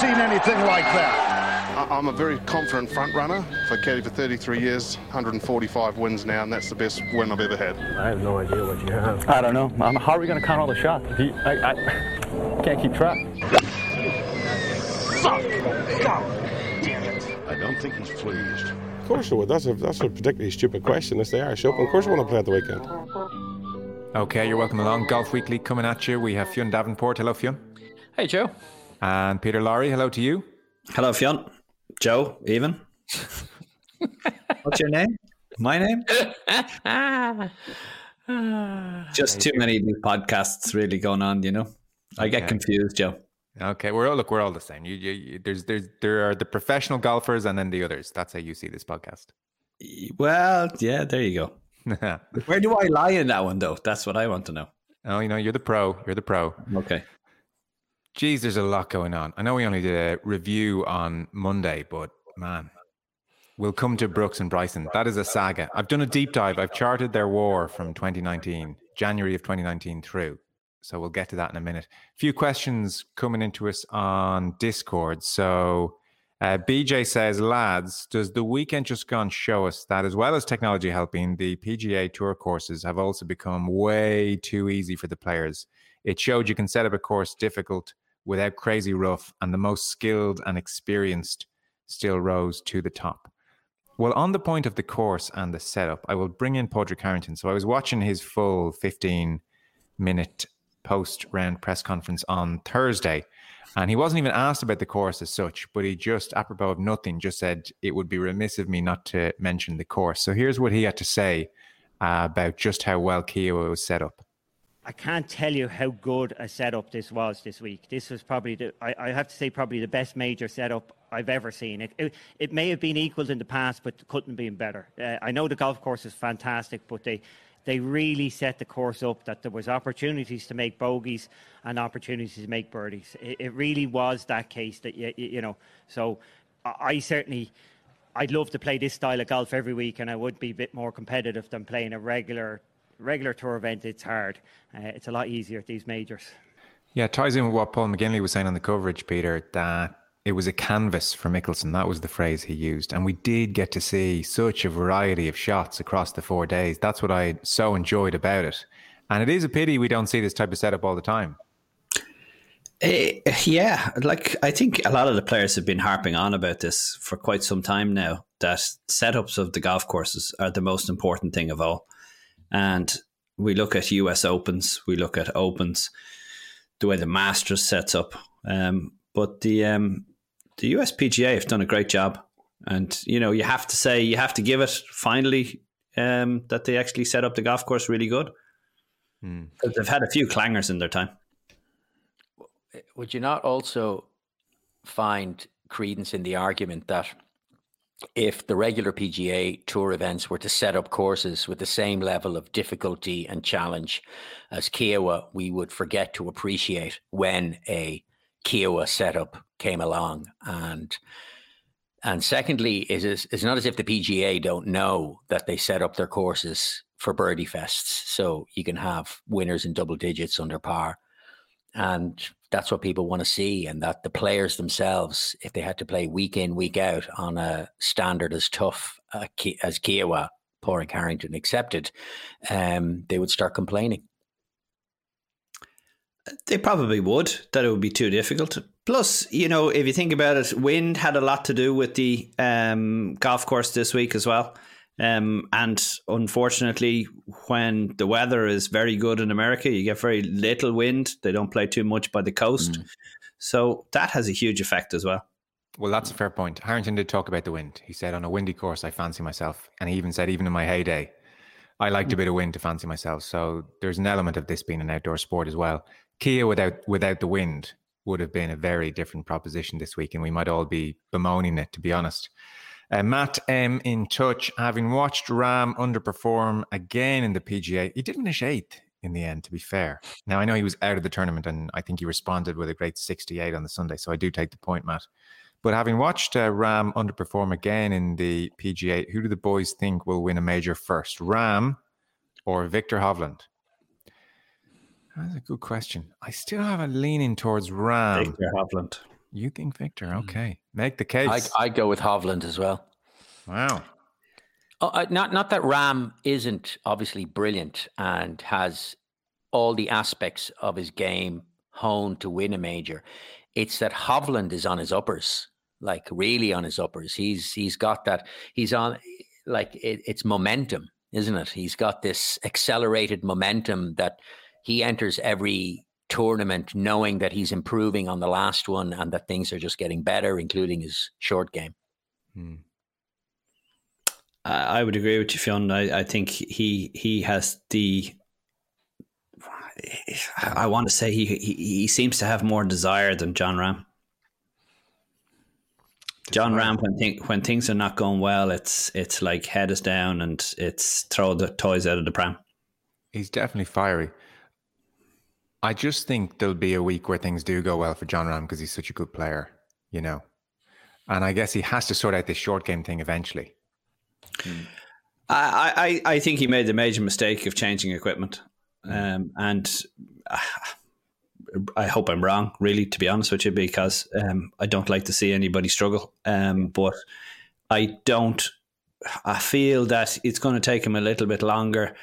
seen anything like that. I'm a very confident front runner. I've caddied for 33 years, 145 wins now, and that's the best win I've ever had. I have no idea what you have. I don't know. Um, how are we going to count all the shots? You, I, I can't keep track. Fuck! God damn it. I don't think he's pleased. Of course I would. That's a, that's a particularly stupid question. It's the Irish Open. Of course I want to play at the weekend. Okay, you're welcome along. Golf Weekly coming at you. We have Fionn Davenport. Hello, Fionn. Hey, Joe. And Peter Lawlor. Hello to you. Hello, Fionn. Joe, even. What's your name? My name? Just too many new podcasts really going on, you know. I get Okay. confused, Joe. Okay, we're all look, we're all the same. You, you, you, there's, there's, there are the professional golfers and then the others. That's how you see this podcast. Well, yeah, there you go. Where do I lie in that one, though? That's what I want to know. oh, you know, you're the pro. You're the pro. Okay. Geez, there's a lot going on. I know we only did a review on Monday, but man, we'll come to Brooks and Bryson. That is a saga. I've done a deep dive. I've charted their war from 2019, January of 2019 through. So we'll get to that in a minute. A few questions coming into us on Discord. So uh, BJ says, lads, does the weekend just gone show us that as well as technology helping, the PGA Tour courses have also become way too easy for the players? It showed you can set up a course difficult without crazy rough, and the most skilled and experienced still rose to the top. Well, on the point of the course and the setup, I will bring in Padraig Harrington. So I was watching his full 15 minute post round press conference on Thursday, and he wasn't even asked about the course as such, but he just, apropos of nothing, just said it would be remiss of me not to mention the course. So here's what he had to say uh, about just how well Kiawah was set up. I can't tell you how good a setup this was this week. This was probably the, I, I have to say, probably the best major setup I've ever seen. It, it, it may have been equalled in the past, but couldn't have been better. Uh, I know the golf course is fantastic, but they, they really set the course up that there was opportunities to make bogeys and opportunities to make birdies. It, it really was that case that, you, you know, so I, I certainly, I'd love to play this style of golf every week, and I would be a bit more competitive than playing a regular regular tour event. It's hard. Uh, it's a lot easier at these majors. Yeah, it ties in with what Paul McGinley was saying on the coverage, Peter, that it was a canvas for Mickelson. That was the phrase he used. And we did get to see such a variety of shots across the four days. That's what I so enjoyed about it. And it is a pity we don't see this type of setup all the time. Eh, yeah, like I think a lot of the players have been harping on about this for quite some time now. That setups of the golf courses are the most important thing of all. And we look at US Opens, we look at Opens, the way the Masters sets up. Um, but the um, the USPGA have done a great job, and you know you have to say you have to give it finally um, that they actually set up the golf course really good. 'Cause They've had a few clangers in their time. Would you not also find credence in the argument that if the regular PGA Tour events were to set up courses with the same level of difficulty and challenge as Kiawah, we would forget to appreciate when a Kiawah setup came along. And and secondly, it is it's not as if the PGA don't know that they set up their courses for birdie fests, so you can have winners in double digits under par, and that's what people want to see. And that the players themselves, if they had to play week in week out on a standard as tough uh, as Kiawah, Padraig Harrington accepted, um, they would start complaining. They probably would, that it would be too difficult. Plus, you know, if you think about it, wind had a lot to do with the um, golf course this week as well. Um, and unfortunately, when the weather is very good in America, you get very little wind. They don't play too much by the coast. So that has a huge effect as well. Well, that's a fair point. Harrington did talk about the wind. He said, on a windy course, I fancy myself. And he even said, even in my heyday, I liked a bit of wind to fancy myself. So there's an element of this being an outdoor sport as well. Kia without without the wind would have been a very different proposition this week, and we might all be bemoaning it, to be honest. Uh, Matt M in touch, having watched Rahm underperform again in the PGA, he did finish eighth in the end. To be fair, now I know he was out of the tournament, and I think he responded with a great 68 on the Sunday. So I do take the point, Matt. But having watched uh, Rahm underperform again in the PGA, who do the boys think will win a major first, Rahm or Viktor Hovland? That's a good question. I still have a leaning towards Rahm. Viktor Hovland. You think Viktor? Okay, make the case. I I go with Hovland as well. wow. Uh, not not that Rahm isn't obviously brilliant and has all the aspects of his game honed to win a major. It's that Hovland is on his uppers, like really on his uppers. He's he's got that. He's on like it, it's momentum, isn't it? He's got this accelerated momentum that he enters every tournament knowing that he's improving on the last one and that things are just getting better, including his short game. Hmm. I I would agree with you, Fionn. I, I think he he has the. I want to say he, he he seems to have more desire than Jon Rahm. Jon Rahm, when thing, when things are not going well, it's it's like head is down and it's throw the toys out of the pram. He's definitely fiery. I just think there'll be a week where things do go well for Jon Rahm because he's such a good player, you know. And I guess he has to sort out this short game thing eventually. I, I, I think he made the major mistake of changing equipment. Um, and uh, I hope I'm wrong, really, to be honest with you, because um, I don't like to see anybody struggle. Um, but I don't, I feel that it's going to take him a little bit longer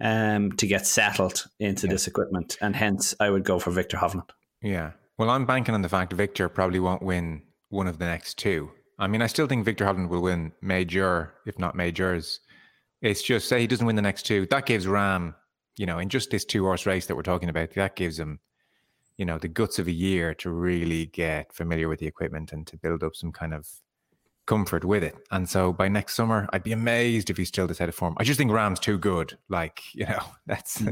um, to get settled into this equipment. And hence, I would go for Viktor Hovland. Yeah. Well, I'm banking on the fact Viktor probably won't win one of the next two. I mean, I still think Victor Hovland will win major, if not majors. It's just say he doesn't win the next two. That gives Rahm, you know, in just this two horse race that we're talking about, that gives him, you know, the guts of a year to really get familiar with the equipment and to build up some kind of comfort with it. And so by next summer, I'd be amazed if he's still this out of form. I just think Rahm's too good. Like, you know, let's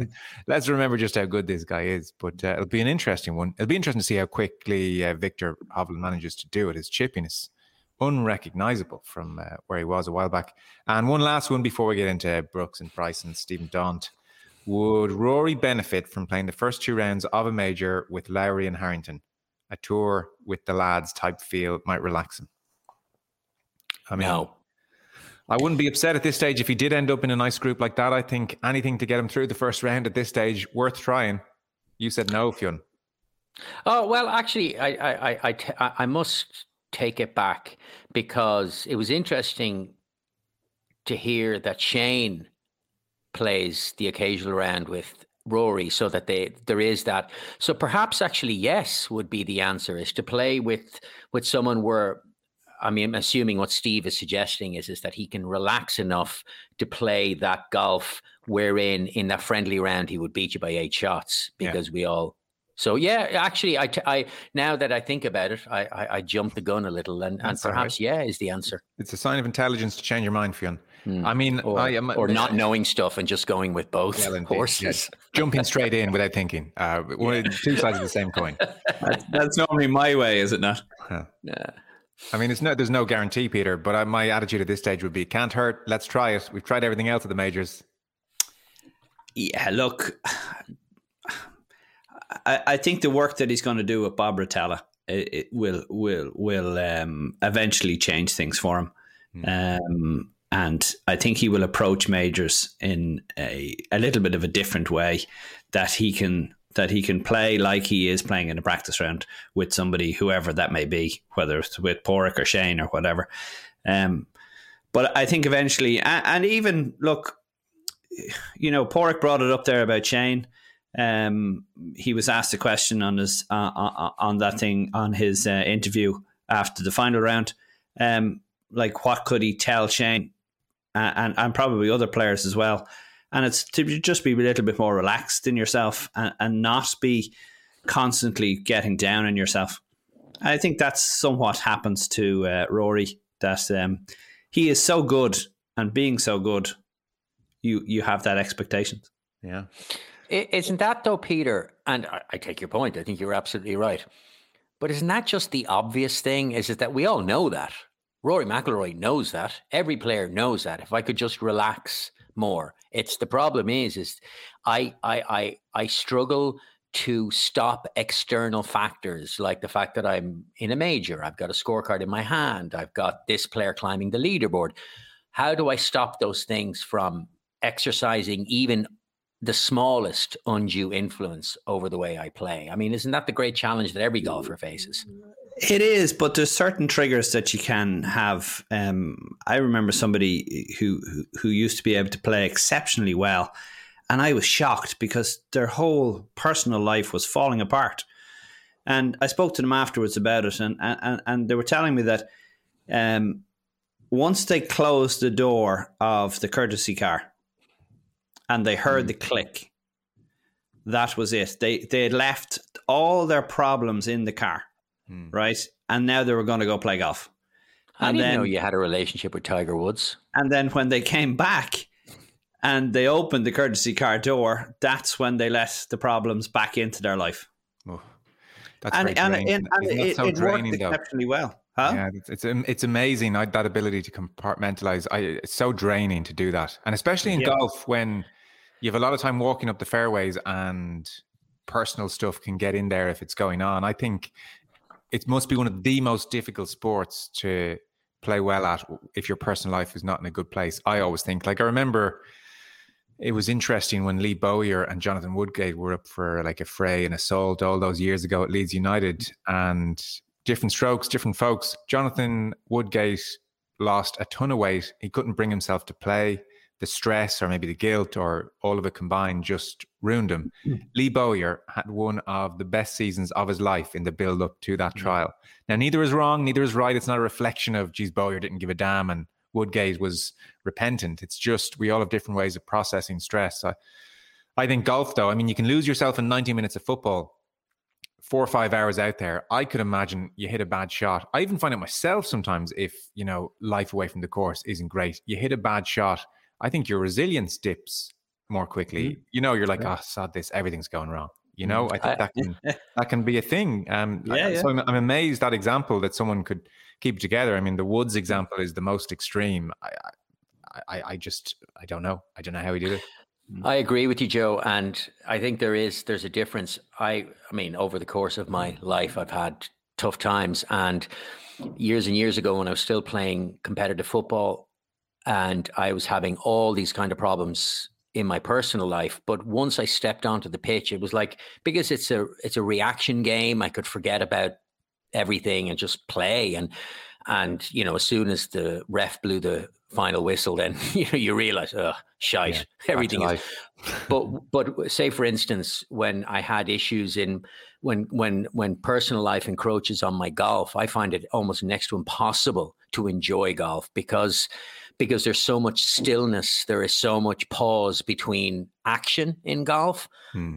let's remember just how good this guy is. But uh, it'll be an interesting one. It'll be interesting to see how quickly uh, Viktor Hovland manages to do it. His chippiness unrecognizable from uh, where he was a while back. And one last one before we get into Brooks and Price and Stephen Daunt. Would Rory benefit from playing the first two rounds of a major with Lowry and Harrington? A tour with the lads type feel might relax him. I mean, No. I wouldn't be upset at this stage if he did end up in a nice group like that. I think anything to get him through the first round at this stage, worth trying. You said no, Fionn. Oh well, actually, I I I I, t- I I must take it back because it was interesting to hear that Shane plays the occasional round with Rory, so that they there is that. So perhaps actually yes would be the answer is to play with with someone where. I mean, I'm assuming what Steve is suggesting is is that he can relax enough to play that golf wherein in that friendly round he would beat you by eight shots Yeah. because we all so yeah, actually, I, I now that I think about it, I I, I jumped the gun a little, and, and That's all perhaps yeah is the answer, It's a sign of intelligence to change your mind, Fionn. I mean, or, I am or not knowing stuff and just going with both Well, horses. yes. jumping straight in without thinking. Uh, one- two sides of the same coin. That's, that's normally my way, is it not? Yeah. I mean, it's no, there's no guarantee, Peter. But I, my attitude at this stage would be, can't hurt. Let's try it. We've tried everything else at the majors. Yeah, look, I, I think the work that he's going to do with Bob Rotella it, it will will will um, eventually change things for him. Um, and I think he will approach majors in a, a little bit of a different way that he can that he can play like he is playing in a practice round with somebody, whoever that may be, whether it's with Padraig or Shane or whatever. Um, but I think eventually, and, even look, you know, Padraig brought it up there about Shane. Um, he was asked a question on his uh, on, on that thing on his uh, interview after the final round. Um, like, what could he tell Shane and and probably other players as well? And it's to just be a little bit more relaxed in yourself and, and not be constantly getting down on yourself. I think that's somewhat happens to uh, Rory. That um, he is so good, and being so good, you you have that expectation. Yeah. Isn't that though, Peter? And I, I take your point. I think you're absolutely right. But isn't that just the obvious thing? Is it that we all know that? Rory McIlroy knows that. Every player knows that. If I could just relax more, it's the problem is is I I I I struggle to stop external factors like the fact that I'm in a major, I've got a scorecard in my hand, I've got this player climbing the leaderboard. How do I stop those things from exercising even the smallest undue influence over the way I play. I mean, isn't that the great challenge that every golfer faces? It is, but there's certain triggers that you can have. Um, I remember somebody who, who who used to be able to play exceptionally well, and I was shocked because their whole personal life was falling apart. And I spoke to them afterwards about it, and and, and they were telling me that um, once they closed the door of the courtesy car, and they heard mm. the click, that was it. They they had left all their problems in the car hmm. right? And now they were going to go play golf. I and didn't then, know you had a relationship with Tiger Woods. And then when they came back and they opened the courtesy car door, that's when they let the problems back into their life. Oh, that's and, and, and, and it, so it draining, worked exceptionally well. Huh? Yeah, it's, it's it's amazing that ability to compartmentalize. I, it's so draining to do that, and especially in yeah. golf when you have a lot of time walking up the fairways and personal stuff can get in there if it's going on. I think it must be one of the most difficult sports to play well at if your personal life is not in a good place. I always think. Like I remember it was interesting when Lee Bowyer and Jonathan Woodgate were up for like a fray and assault all those years ago at Leeds United and different strokes, different folks. Jonathan Woodgate lost a ton of weight. He couldn't bring himself to play the stress or maybe the guilt or all of it combined just ruined him. Mm. Lee Bowyer had one of the best seasons of his life in the build up to that mm. trial. Now, neither is wrong, neither is right. It's not a reflection of, geez, Bowyer didn't give a damn and Woodgate was repentant. It's just we all have different ways of processing stress. I, I think golf, though, I mean, you can lose yourself in 90 minutes of football, four or five hours out there. I could imagine you hit a bad shot. I even find it myself sometimes if, you know, life away from the course isn't great. You hit a bad shot I think your resilience dips more quickly. Mm-hmm. You know, you're like, oh, sod this, everything's going wrong. You know, I think that can that can be a thing. Um, yeah, yeah. So I'm, I'm, amazed that example that someone could keep together. I mean, the Woods mm. example is the most extreme. I, I, I just, I don't know. I don't know how he did it. Mm. I agree with you, Joe, and I think there is there's a difference. I, I mean, over the course of my life, I've had tough times, and years and years ago, when I was still playing competitive football, and I was having all these kind of problems in my personal life but once i stepped onto the pitch it was like because it's a it's a reaction game i could forget about everything and just play. And and you know as soon as the ref blew the final whistle then you know you realize oh shite yeah, everything is but but say for instance when i had issues in when when when personal life encroaches on my golf i find it almost next to impossible to enjoy golf because because there's so much stillness, there is so much pause between action in golf. Hmm.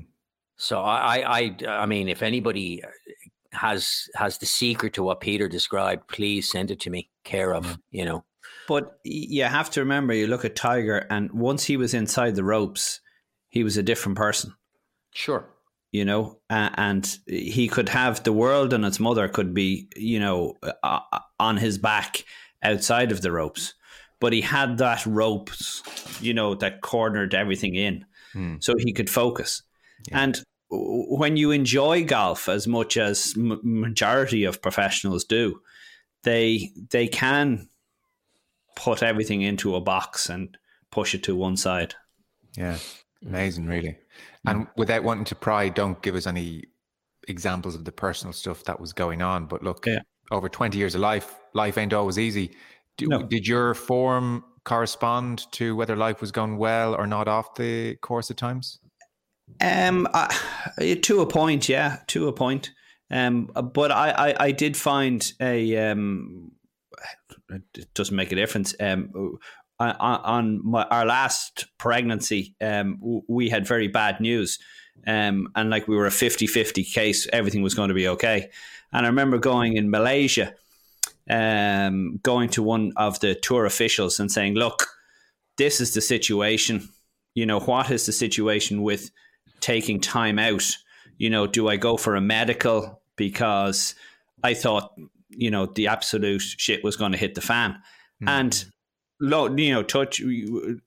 So I, I, I mean, if anybody has has the secret to what Peter described, please send it to me. Care of, you know. But you have to remember, you look at Tiger, and once he was inside the ropes, he was a different person. Sure. You know, uh, and he could have the world and its mother could be, you know, uh, on his back outside of the ropes but he had that ropes, you know, that cornered everything in, mm. so he could focus. Yeah. And when you enjoy golf as much as m- majority of professionals do, they they can put everything into a box and push it to one side. Yeah, amazing, really. And without wanting to pry, don't give us any examples of the personal stuff that was going on. But look, yeah. over twenty years of life, life ain't always easy. Do, no. Did your form correspond to whether life was going well or not off the course at times? Um, uh, to a point, yeah, to a point. Um, but I, I, I did find a um, it doesn't make a difference. Um, on, on my, our last pregnancy, um, we had very bad news. Um, and like we were a 50 50 case, everything was going to be okay. And I remember going in Malaysia um, going to one of the tour officials and saying, "Look, this is the situation. You know, what is the situation with taking time out? You know, do I go for a medical because I thought you know the absolute shit was going to hit the fan?" Mm. And you know, touch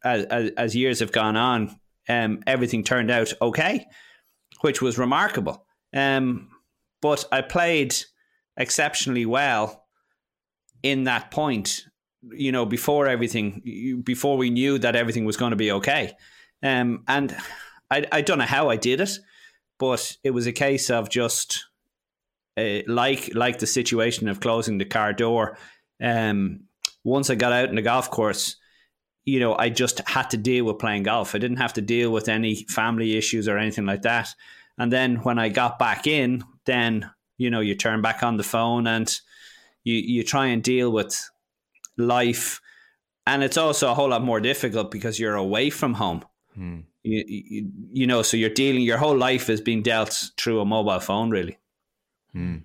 as, as, as years have gone on, um, everything turned out okay, which was remarkable. Um, but I played exceptionally well in that point, you know, before everything, before we knew that everything was going to be okay. Um, and I, I don't know how I did it, but it was a case of just uh, like like the situation of closing the car door. Um, once I got out in the golf course, you know, I just had to deal with playing golf. I didn't have to deal with any family issues or anything like that. And then when I got back in, then you know you turn back on the phone and you you try and deal with life, and it's also a whole lot more difficult because you're away from home. Hmm. You, you, you know, so you're dealing. Your whole life is being dealt through a mobile phone, really. Hmm.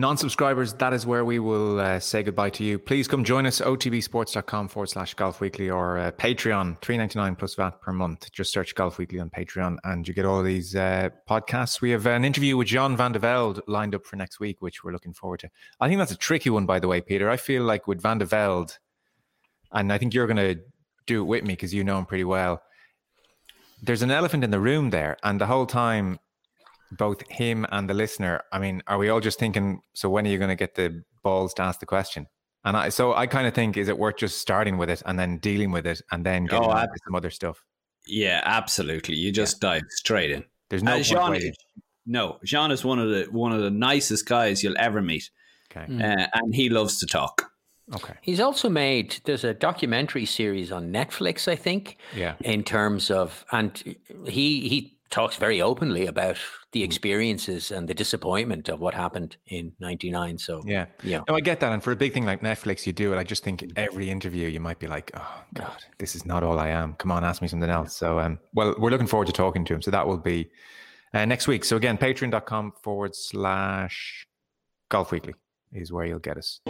Non-subscribers, that is where we will uh, say goodbye to you. Please come join us, otbsports.com forward slash golf weekly or uh, Patreon, three ninety nine plus VAT per month. Just search Golf Weekly on Patreon and you get all these uh, podcasts. We have an interview with Jean Van de Velde lined up for next week, which we're looking forward to. I think that's a tricky one, by the way, Peter. I feel like with Van de Velde, and I think you're going to do it with me because you know him pretty well. There's an elephant in the room there, and the whole time both him and the listener, I mean, are we all just thinking, so when are you going to get the balls to ask the question? And I, so I kind of think, is it worth just starting with it and then dealing with it and then getting Oh, on I- some other stuff? Yeah, absolutely. You just dive straight in. There's no Uh, Jean, waiting. no, Jean is one of the one of the nicest guys you'll ever meet, Okay. uh, and he loves to talk. Okay. He's also made there's a documentary series on Netflix, I think, Yeah. in terms of and he he talks very openly about the experiences and the disappointment of what happened in 99 so Yeah. yeah No, I get that. And for a big thing like Netflix, you do it. I just think every interview you might be like, oh, God, this is not all I am. Come on, ask me something else. So, um, well, we're looking forward to talking to him. So that will be uh, next week. So again, patreon.com forward slash golf weekly is where you'll get us.